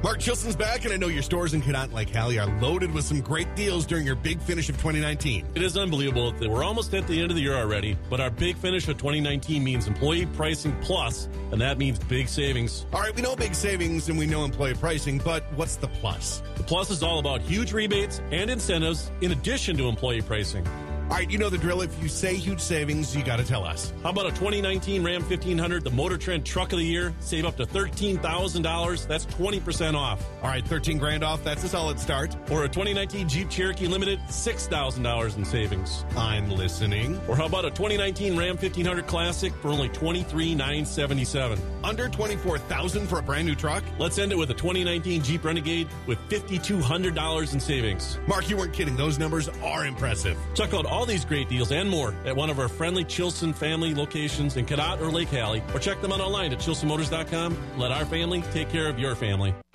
Mark Chilson's back, and I know your stores in Cadott Lake Hallie are loaded with some great deals during your big finish of 2019. It is unbelievable that we're almost at the end of the year already, but our big finish of 2019 means employee pricing plus, and that means big savings. All right, we know big savings and we know employee pricing, but what's the plus? The plus is all about huge rebates and incentives in addition to employee pricing. All right, you know the drill. If you say huge savings, you got to tell us. How about a 2019 Ram 1500, the Motor Trend Truck of the Year? Save up to $13,000. That's 20% off. All right, 13 grand off. That's a solid start. Or a 2019 Jeep Cherokee Limited, $6,000 in savings. I'm listening. Or how about a 2019 Ram 1500 Classic for only $23,977? Under 24000 for a brand new truck? Let's end it with a 2019 Jeep Renegade with $5,200 in savings. Mark, you weren't kidding. Those numbers are impressive. Check out all these great deals and more at one of our friendly Chilson family locations in Cadott or Lake Hallie, or check them out online at chilsonmotors.com. Let our family take care of your family.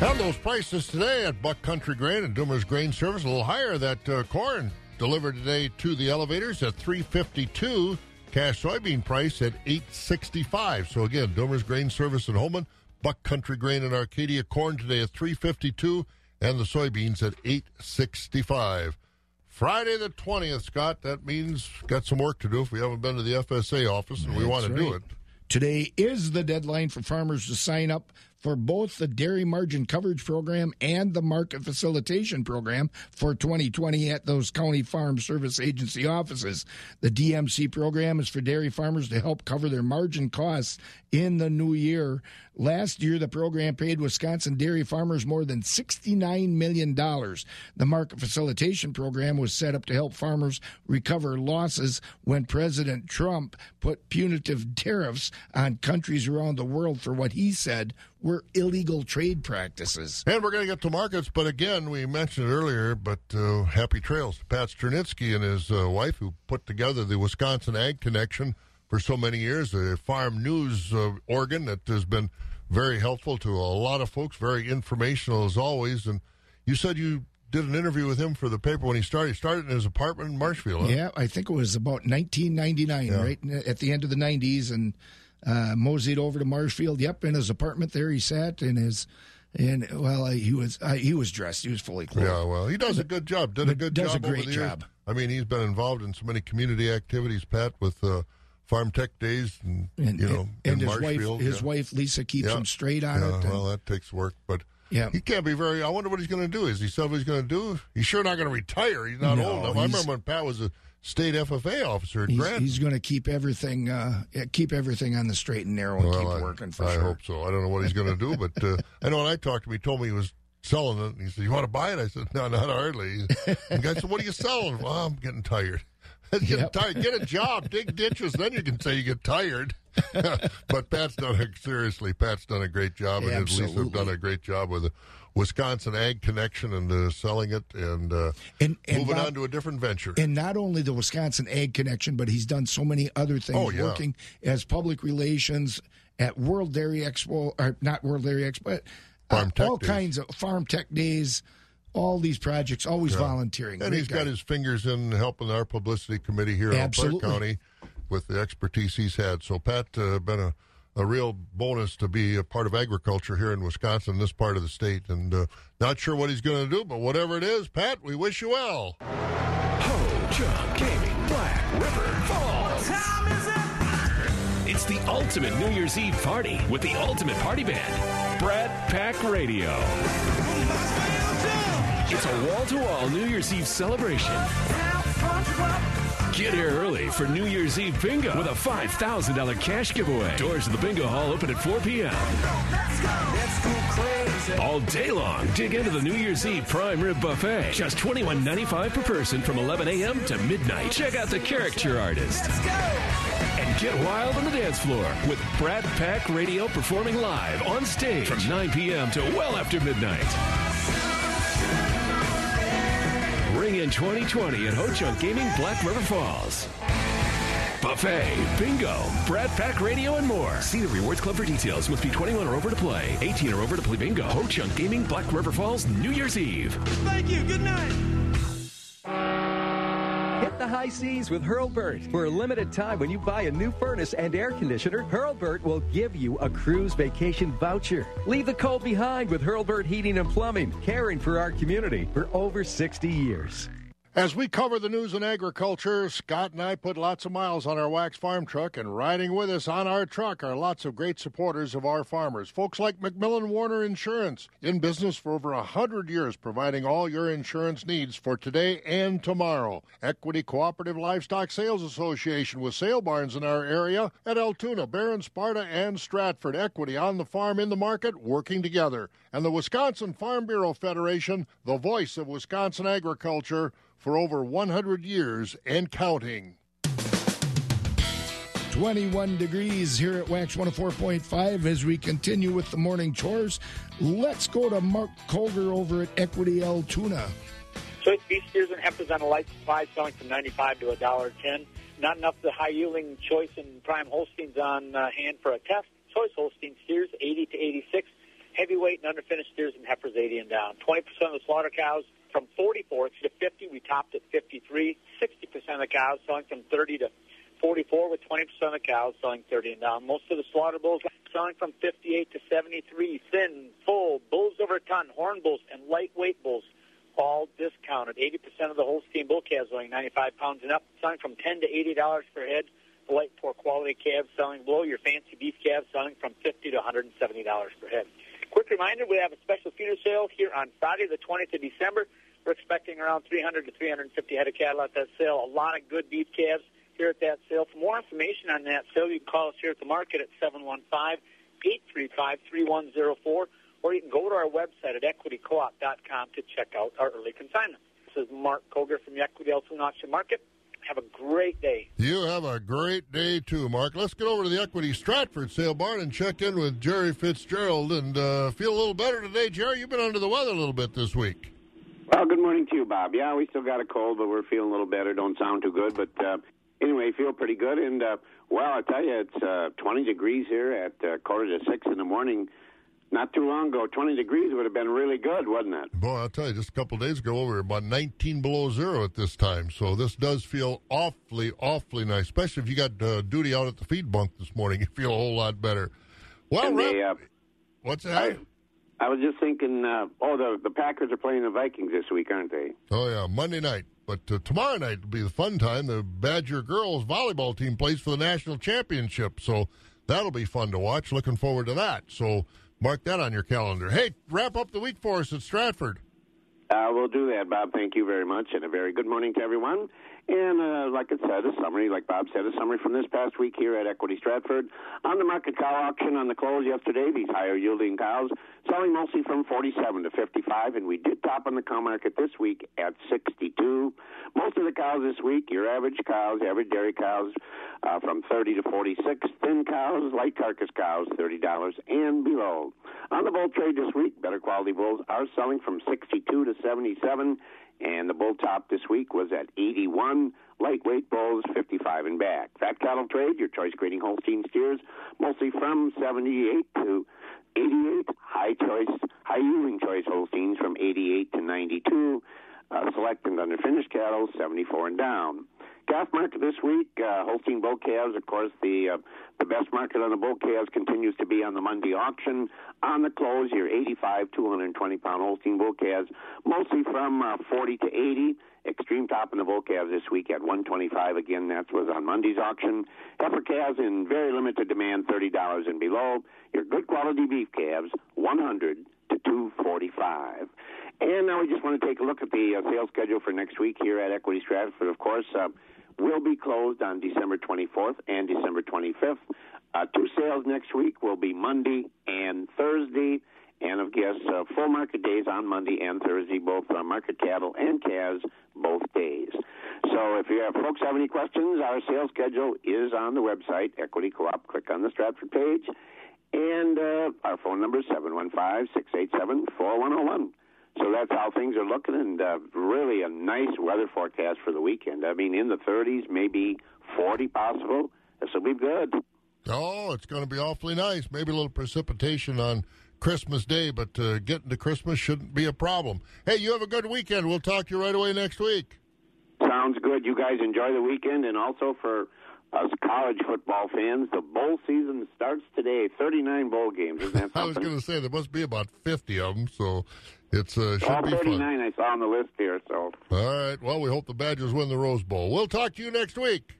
And those prices today at Buck Country Grain and Dummers Grain Service a little higher. That uh, corn delivered today to the elevators at 352. Cash soybean price at 865. So again, Dummers Grain Service in Holmen, Buck Country Grain in Arcadia. Corn today at 352 and the soybeans at 865. Friday the 20th, Scott. That means got some work to do if we haven't been to the FSA office and we That's want to do it. Today is the deadline for farmers to sign up for both the Dairy Margin Coverage Program and the Market Facilitation Program for 2020 at those county farm service agency offices. The DMC program is for dairy farmers to help cover their margin costs in the new year. Last year, the program paid Wisconsin dairy farmers more than $69 million. The Market Facilitation Program was set up to help farmers recover losses when President Trump put punitive (laughs) tariffs on countries around the world for what he said were illegal trade practices. And we're going to get to markets, but again, we mentioned it earlier, but uh, happy trails Pat Sternitsky and his uh, wife who put together the Wisconsin Ag Connection for so many years, a farm news uh, organ that has been very helpful to a lot of folks, very informational as always. And you said you did an interview with him for the paper when he started. He started in his apartment in Marshfield. Huh? Yeah, I think it was about 1999, Yeah. right at the end of the 90s, and uh, moseyed over to Marshfield. Yep, in his apartment there, he sat in his, and well, uh, he was uh, he was dressed, he was fully clothed. Yeah, well, he does a good job. Did a good does job. a great the years. job. I mean, he's been involved in so many community activities, Pat, with uh, Farm Tech Days, and, And, you know, and in his wife, his yeah. wife Lisa keeps Yeah. him straight on Yeah, it. well, that takes work, but Yeah. he can't be very. I wonder what he's going to do. Is he what he's going to do? He's sure not going to retire. He's not No, old enough. I remember when Pat was a state FFA officer at He's, Grant. he's going to keep everything uh, keep everything on the straight and narrow and Well, keep I- working for I sure. hope so. I don't know what he's going to do, but uh, (laughs) I know when I talked to him, he told me he was selling it. And he said, "You want to buy it?" I said, "No, not hardly." And the guy said, "What are you selling?" Well, I'm getting tired. (laughs) get tired. Get a job, dig ditches, then you can say you get tired. (laughs) but Pat's done a, seriously. Pat's done a great job, and his Lisa have done a great job with the Wisconsin Ag Connection and uh, selling it and, uh, and, and moving Bob, on to a different venture. And not only the Wisconsin Ag Connection, but he's done so many other things, Oh, yeah. working as public relations at World Dairy Expo, or not World Dairy Expo, but uh, all Days. kinds of farm tech days, all these projects, always Yeah. volunteering. And Great he's guy. got his fingers in helping our publicity committee here Absolutely. in Park County with the expertise he's had. So Pat, uh, been a, a real bonus to be a part of agriculture here in Wisconsin, this part of the state. And uh, not sure what he's going to do, but whatever it is, Pat, we wish you well. Ho Chunk Gaming Black River Falls. What time is it? It's the ultimate New Year's Eve party with the ultimate party band, Brat Pack Radio. It's a wall to wall New Year's Eve celebration. Get here early for New Year's Eve bingo with a $5,000 cash giveaway. Doors to the bingo hall open at 4 p.m. All day long, dig into the New Year's Eve prime rib buffet. Just $21.95 per person from 11 a.m. to midnight. Check out the caricature artist. And get wild on the dance floor with Brat Pack Radio performing live on stage from 9 p.m. to well after midnight. In 2020 at Ho Chunk Gaming Black River Falls. Buffet, bingo, Brat Pack Radio, and more. See the Rewards Club for details. Must be 21 or over to play. 18 or over to play bingo. Ho Chunk Gaming Black River Falls, New Year's Eve. Thank you. Good night. Hit the high seas with Hurlburt. For a limited time, when you buy a new furnace and air conditioner, Hurlburt will give you a cruise vacation voucher. Leave the cold behind with Hurlburt Heating and Plumbing, caring for our community for over 60 years. As we cover the news in agriculture, Scott and I put lots of miles on our wax farm truck, and riding with us on our truck are lots of great supporters of our farmers. Folks like McMillan Warner Insurance, in business for over a hundred years, providing all your insurance needs for today and tomorrow. Equity Cooperative Livestock Sales Association with sale barns in our area at Altoona, Barron, Sparta, and Stratford. Equity on the farm, in the market, working together. And the Wisconsin Farm Bureau Federation, the voice of Wisconsin agriculture for over 100 years and counting. 21 degrees here at Wax 104.5 as we continue with the morning chores. Let's go to Mark Colger over at Equity L Altoona. Choice beef steers and heifers on a light supply selling from 95 to $1.10. Not enough the high yielding choice and prime Holsteins on uh, hand for a test. Choice Holstein steers 80 to 86. Heavyweight and underfinished steers and heifers 80 and down. 20% of the slaughter cows from 44 to 50. We topped at 53. 60% of the cows selling from 30 to 44 with 20% of the cows selling 30 and down. Most of the slaughter bulls selling from 58 to 73. Thin, full, bulls over a ton, horn bulls, and lightweight bulls all discounted. 80% of the Holstein bull calves weighing 95 pounds and up, selling from 10 to $80 per head. The light, poor quality calves selling below. Your fancy beef calves selling from 50 to $170 per head. Quick reminder, we have a special feeder sale here on Friday, the 20th of December. We're expecting around 300 to 350 head of cattle at that sale. A lot of good beef calves here at that sale. For more information on that sale, you can call us here at the market at 715-835-3104, or you can go to our website at equitycoop.com to check out our early consignment. This is Mark Koger from the Equity Altoona Auction Market. Have a great day. You have a great day too, Mark. Let's get over to the Equity Stratford sale barn and check in with Jerry Fitzgerald and uh, feel a little better today. Jerry, you've been under the weather a little bit this week. Well, good morning to you, Bob. Yeah, we still got a cold, but we're feeling a little better. Don't sound too good, but uh, anyway, feel pretty good. And uh, well, I tell you, it's uh, 20 degrees here at uh, quarter to six in the morning. Not too long ago, 20 degrees would have been really good, wasn't it? Boy, I'll tell you, just a couple of days ago, we were about 19 below zero at this time. So this does feel awfully, awfully nice, especially if you got uh, duty out at the feed bunk this morning. (laughs) You feel a whole lot better. Well, And they, uh, what's that? I was just thinking, uh, oh, the the Packers are playing the Vikings this week, aren't they? Oh yeah, Monday night. But uh, tomorrow night will be the fun time. The Badger girls volleyball team plays for the national championship, so that'll be fun to watch. Looking forward to that. So mark that on your calendar. Hey, wrap up the week for us at Stratford. Uh, we'll do that, Bob. Thank you very much, and a very good morning to everyone. And uh, like I said, a summary, like Bob said, a summary from this past week here at Equity Stratford. On the market cow auction on the close yesterday, these higher yielding cows selling mostly from 47 to 55, and we did top on the cow market this week at 62. Most of the cows this week, your average cows, average dairy cows, uh, from 30 to 46. Thin cows, light carcass cows, $30 and below. On the bull trade this week, better quality bulls are selling from 62 to 77 and the bull top this week was at 81. Lightweight bulls, 55 and back. Fat cattle trade, your choice grading Holstein steers, mostly from 78 to 88. High choice, high yielding choice Holsteins from 88 to 92. Uh, select and underfinished cattle, 74 and down. Calf market this week, uh, Holstein bull calves, of course, the uh, the best market on the bull calves continues to be on the Monday auction. On the close, your 85, 220 pound Holstein bull calves, mostly from uh, 40 to 80. Extreme top in the bull calves this week at 125. Again, that was on Monday's auction. Heifer calves in very limited demand, $30 and below. Your good quality beef calves, 100 to 245. And now we just want to take a look at the uh, sales schedule for next week here at Equity Stratford. Of course, uh, will be closed on December 24th and December 25th. Uh, two sales next week will be Monday and Thursday, and of course, uh, full market days on Monday and Thursday, both uh, market cattle and calves, both days. So if you have folks have any questions, our sales schedule is on the website, Equity Co-op. Click on the Stratford page, and uh, our phone number is 715-687-4101. So that's how things are looking, and uh, really a nice weather forecast for the weekend. I mean, in the 30s, maybe 40 possible. This will be good. Oh, it's going to be awfully nice. Maybe a little precipitation on Christmas Day, but uh, getting to Christmas shouldn't be a problem. Hey, you have a good weekend. We'll talk to you right away next week. Sounds good. You guys enjoy the weekend, and also for us college football fans, the bowl season starts today. 39 bowl games. Isn't that? (laughs) I was going to say there must be about 50 of them, so it's uh, should All be 39 fun. I saw on the list here, so All right. Well, we hope the Badgers win the Rose Bowl. We'll talk to you next week.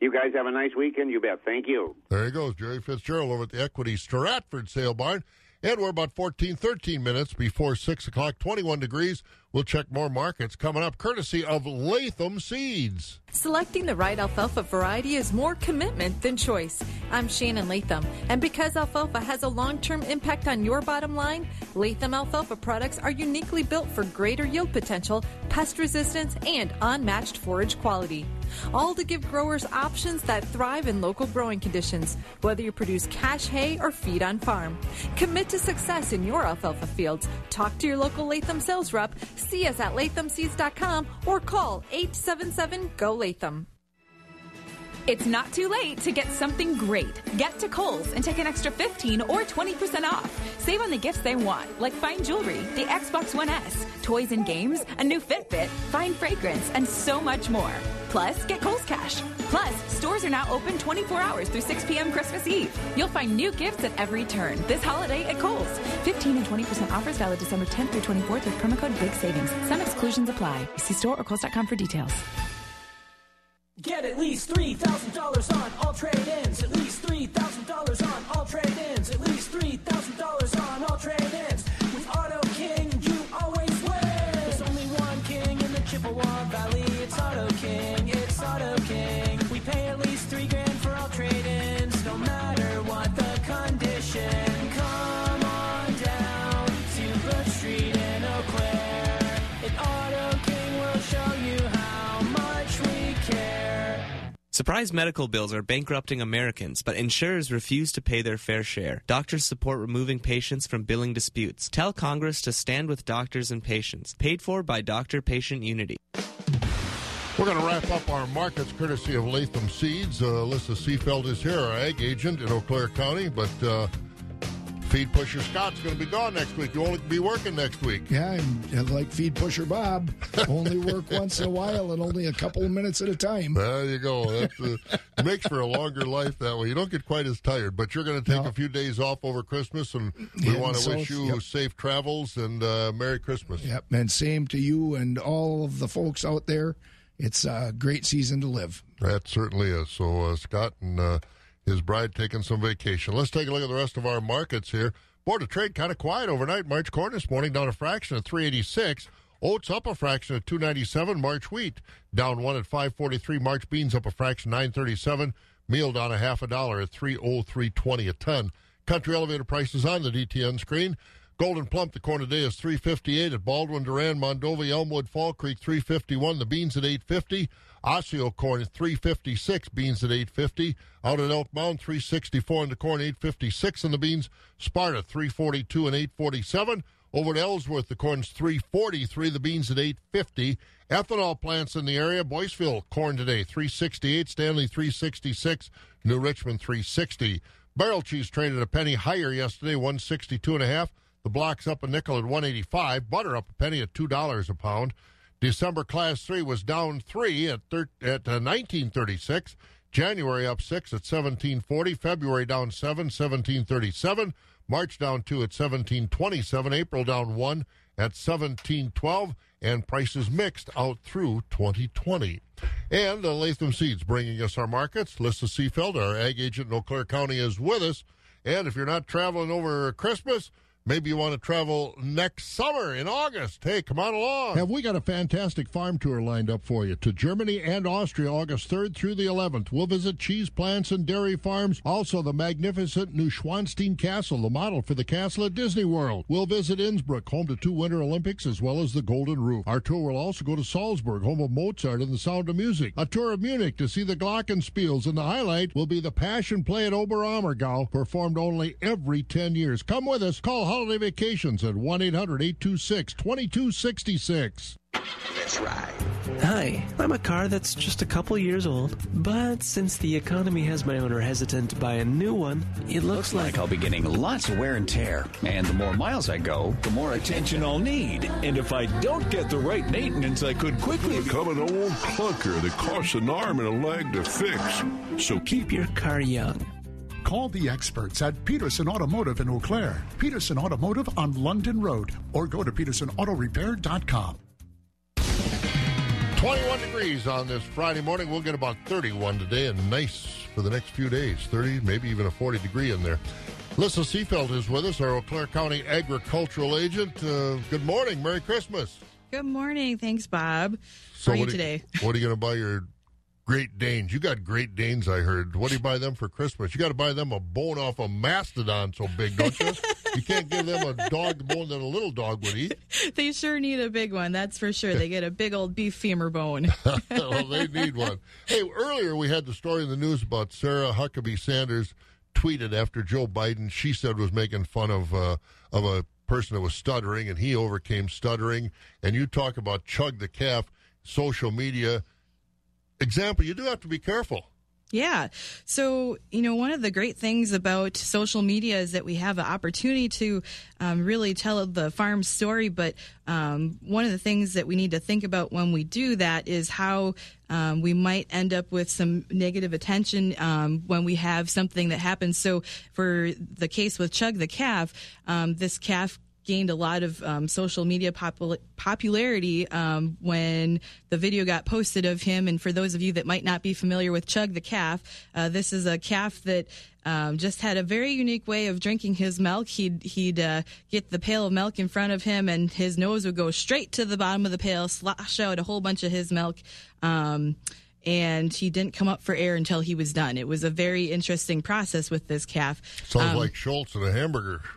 you guys have a nice weekend. You bet. Thank you. There he goes, Jerry Fitzgerald over at the Equity Stratford Sale Barn. And we're about 14, 13 minutes before 6 o'clock, 21 degrees. We'll check more markets coming up, courtesy of Latham Seeds. Selecting the right alfalfa variety is more commitment than choice. I'm Shannon Latham, and because alfalfa has a long term impact on your bottom line, Latham alfalfa products are uniquely built for greater yield potential, pest resistance, and unmatched forage quality. All to give growers options that thrive in local growing conditions, whether you produce cash hay or feed on farm. Commit to success in your alfalfa fields. Talk to your local Latham sales rep, see us at lathamseeds.com, or call 877 GO Latham. It's not too late to get something great. Get to Kohl's and take an extra 15 or 20% off. Save on the gifts they want, like fine jewelry, the Xbox One S, toys and games, a new Fitbit, fine fragrance, and so much more. Plus, get Kohl's Cash. Plus, stores are now open 24 hours through 6 p.m. Christmas Eve. You'll find new gifts at every turn this holiday at Kohl's. 15 and 20% offers valid December 10th through 24th with promo code BIG SAVINGS. Some exclusions apply. See store or Kohl's.com for details. Get at least $3,000 on all trade-ins. At least $3,000 on Surprise medical bills are bankrupting Americans, but insurers refuse to pay their fair share. Doctors support removing patients from billing disputes. Tell Congress to stand with doctors and patients. Paid for by Doctor Patient Unity. We're going to wrap up our markets courtesy of Latham Seeds. Uh, Alyssa Seefeldt is here, our ag agent in Eau Claire County, but uh, feed pusher Scott's going to be gone next week. You won't be working next week. Yeah, I'm like feed pusher Bob. only work (laughs) once in a while and only a couple of minutes at a time. There you go. That uh, makes for a longer life that way. You don't get quite as tired, but you're going to take a few days off over Christmas, and we Yeah, want to so- wish you yep. safe travels and uh, Merry Christmas. Yep, and same to you and all of the folks out there. It's a great season to live. That certainly is. So uh, Scott and uh, his bride taking some vacation. Let's take a look at the rest of our markets here. Board of Trade kind of quiet overnight. March corn this morning down a fraction at 386. Oats up a fraction at 297. March wheat down one at 543. March beans up a fraction 937. Meal down a half a dollar at 303.20 a ton. Country elevator prices on the DTN screen. Golden Plump, the corn today is 358 at Baldwin, Durand, Mondovi, Elmwood, Fall Creek, 351. The beans at 850. Osseo corn at 356. Beans at 850. Out at Elk Mound, 364 in the corn, 856 in the beans. Sparta, 342 and 847. Over at Ellsworth, the corn's 343, the beans at 850. Ethanol plants in the area. Boyceville, corn today, 368. Stanley, 366. New Richmond, 360. Barrel cheese traded a penny higher yesterday, 162 and a half. The block's up a nickel at 185. Butter up a penny at $2 a pound. December class 3 was down 3 at, thir- at uh, 1936. January up 6 at 1740. February down 7, 1737. March down 2 at 1727. April down 1 at 1712. And prices mixed out through 2020. And uh, Latham Seeds bringing us our markets. Lyssa Seefeldt, our ag agent in Eau Claire County, is with us. And if you're not traveling over Christmas, Maybe you want to travel next summer in August. Hey, come on along. Have we got a fantastic farm tour lined up for you to Germany and Austria August 3rd through the 11th. We'll visit cheese plants and dairy farms, also the magnificent Neuschwanstein Castle, the model for the castle at Disney World. We'll visit Innsbruck, home to two Winter Olympics, as well as the Golden Roof. Our tour will also go to Salzburg, home of Mozart and the Sound of Music. A tour of Munich to see the Glockenspiels, and the highlight will be the Passion Play at Oberammergau, performed only every 10 years. Come with us. Call holiday vacations at 1 800 826 2266. That's right. Hi, I'm a car that's just a couple years old, but since the economy has my owner hesitant to buy a new one, it looks, Looks like I'll be getting lots of wear and tear. And the more miles I go, the more attention I'll need. And if I don't get the right maintenance, I could quickly become an old clunker that costs an arm and a leg to fix. So keep your car young. Call the experts at Peterson Automotive in Eau Claire, Peterson Automotive on London Road, or go to petersonautorepair.com. 21 degrees on this Friday morning. We'll get about 31 today and nice for the next few days. 30, maybe even a 40 degree in there. Lyssa Seefeldt is with us, our Eau Claire County agricultural agent. Uh, good morning. Merry Christmas. Good morning. Thanks, Bob. So How are you what today? what are you going to buy your Great Danes? You got Great Danes, I heard. What do you buy them for Christmas? You got to buy them a bone off a mastodon so big, don't you? you can't give them a dog bone that a little dog would eat. (laughs) they sure need a big one, that's for sure. They get a big old beef femur bone. (laughs) well, they need one. Hey, earlier we had the story in the news about Sarah Huckabee Sanders tweeted after Joe Biden, she said was making fun of uh, of a person that was stuttering, and he overcame stuttering. And you talk about chug the calf, social media example. You do have to be careful. Yeah. So, you know, one of the great things about social media is that we have an opportunity to um, really tell the farm story. But um, one of the things that we need to think about when we do that is how um, we might end up with some negative attention um, when we have something that happens. So, for the case with Chug the calf, um, this calf gained a lot of um, social media popul- popularity um, when the video got posted of him. And for those of you that might not be familiar with Chug the calf, uh, this is a calf that um, just had a very unique way of drinking his milk. He'd he'd uh, get the pail of milk in front of him, and his nose would go straight to the bottom of the pail, slosh out a whole bunch of his milk. Um, and he didn't come up for air until he was done. It was a very interesting process with this calf. Sounds Um, like Schultz and a hamburger. (laughs)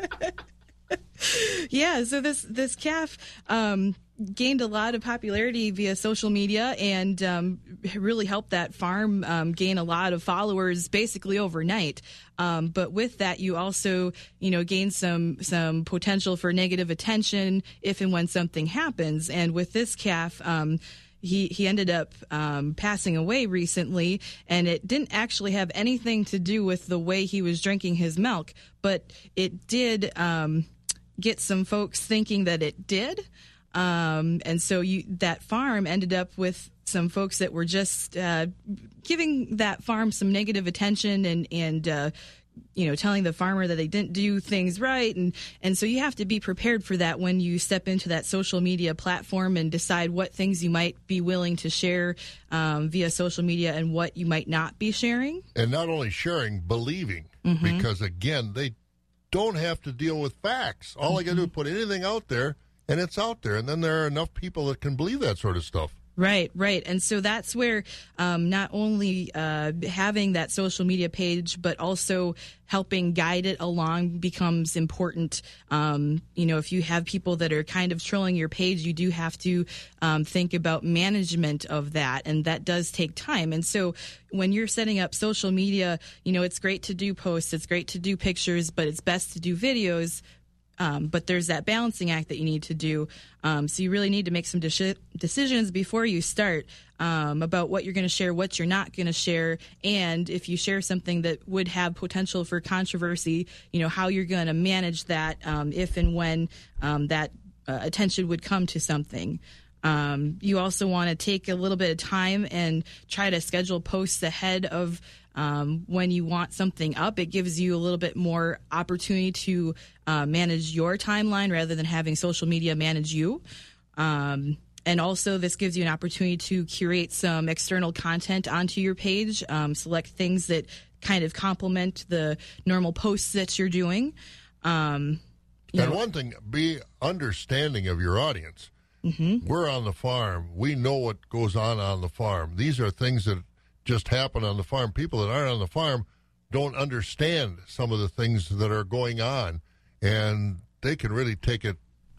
(laughs) yeah, so this this calf um, gained a lot of popularity via social media and um, really helped that farm um, gain a lot of followers basically overnight. Um, but with that, you also you know gain some some potential for negative attention if and when something happens. And with this calf. He he ended up um, passing away recently, and it didn't actually have anything to do with the way he was drinking his milk, but it did um, get some folks thinking that it did, um, and so you that farm ended up with some folks that were just uh, giving that farm some negative attention and and. Uh, you know, telling the farmer that they didn't do things right, and and so you have to be prepared for that when you step into that social media platform and decide what things you might be willing to share um, via social media and what you might not be sharing. and not only sharing, believing, Mhm. because again, they don't have to deal with facts. All they got to do is put anything out there, and it's out there. And then there are enough people that can believe that sort of stuff. Right, right. And so that's where um, not only uh, having that social media page, but also helping guide it along becomes important. Um, you know, if you have people that are kind of trolling your page, you do have to um, think about management of that, and that does take time. And so when you're setting up social media, you know, it's great to do posts, it's great to do pictures, but it's best to do videos um, but there's that balancing act that you need to do. Um, so you really need to make some de- decisions before you start um, about what you're going to share, what you're not going to share, and if you share something that would have potential for controversy, you know how you're going to manage that um, if and when um, that uh, attention would come to something. Um, you also want to take a little bit of time and try to schedule posts ahead of um, when you want something up. It gives you a little bit more opportunity to uh, manage your timeline rather than having social media manage you. Um, and also, this gives you an opportunity to curate some external content onto your page, um, select things that kind of complement the normal posts that you're doing. Um, you and know- one thing, be understanding of your audience. Mm-hmm. We're on the farm. We know what goes on on the farm. These are things that just happen on the farm. People that aren't on the farm don't understand some of the things that are going on, and they can really take it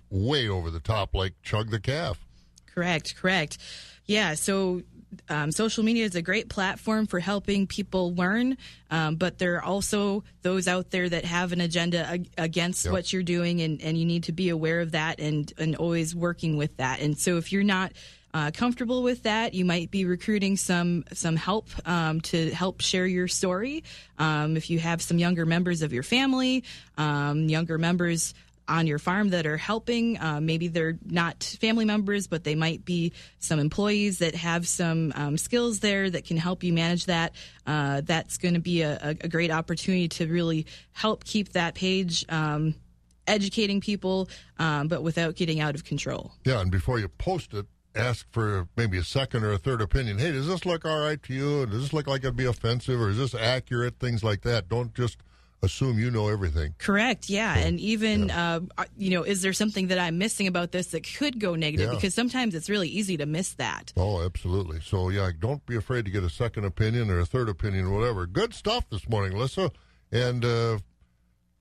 way over the top, like chug the calf. Correct, correct. Yeah, so um, social media is a great platform for helping people learn, um, but there are also those out there that have an agenda ag- against Yep. what you're doing, and, and you need to be aware of that and, and always working with that. And so if you're not uh, comfortable with that, you might be recruiting some some help um, to help share your story. Um, if you have some younger members of your family, um, younger members on your farm that are helping. Uh, maybe they're not family members, but they might be some employees that have some um, skills there that can help you manage that. Uh, that's going to be a, a great opportunity to really help keep that page. Um, educating people um, but without getting out of control Yeah, and before you post it, ask for maybe a second or a third opinion. Hey, does this look all right to you? Does this look like it'd be offensive, or is this accurate? Things like that. Don't just assume you know everything. Correct. Yeah, and even uh, you know, is there something that I'm missing about this that could go negative? Yeah. Because sometimes it's really easy to miss that. Oh, absolutely. So, yeah, don't be afraid to get a second opinion or a third opinion or whatever. Good stuff this morning, Lyssa. And uh,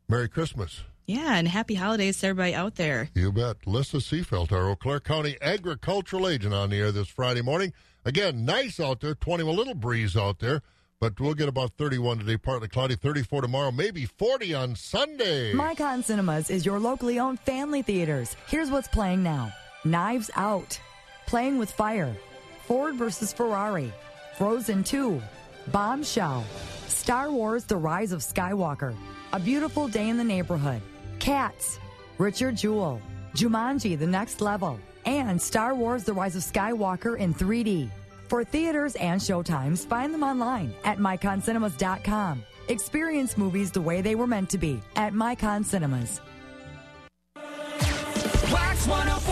Merry Christmas. Yeah, and happy holidays to everybody out there. You bet. Lyssa Seefeldt, our Eau Claire County agricultural agent on the air this Friday morning. Again, nice out there, 20, a little breeze out there, but we'll get about 31 today, partly cloudy, 34 tomorrow, maybe 40 on Sunday. Micon Cinemas is your locally owned family theaters. Here's what's playing now Knives Out, Playing with Fire, Ford versus Ferrari, Frozen 2, Bombshell, Star Wars The Rise of Skywalker, A Beautiful Day in the Neighborhood, Cats, Richard Jewell, Jumanji The Next Level, and Star Wars The Rise of Skywalker in 3D. For theaters and showtimes, find them online at miconcinemas.com. Experience movies the way they were meant to be at Micon Cinemas. Wax 104.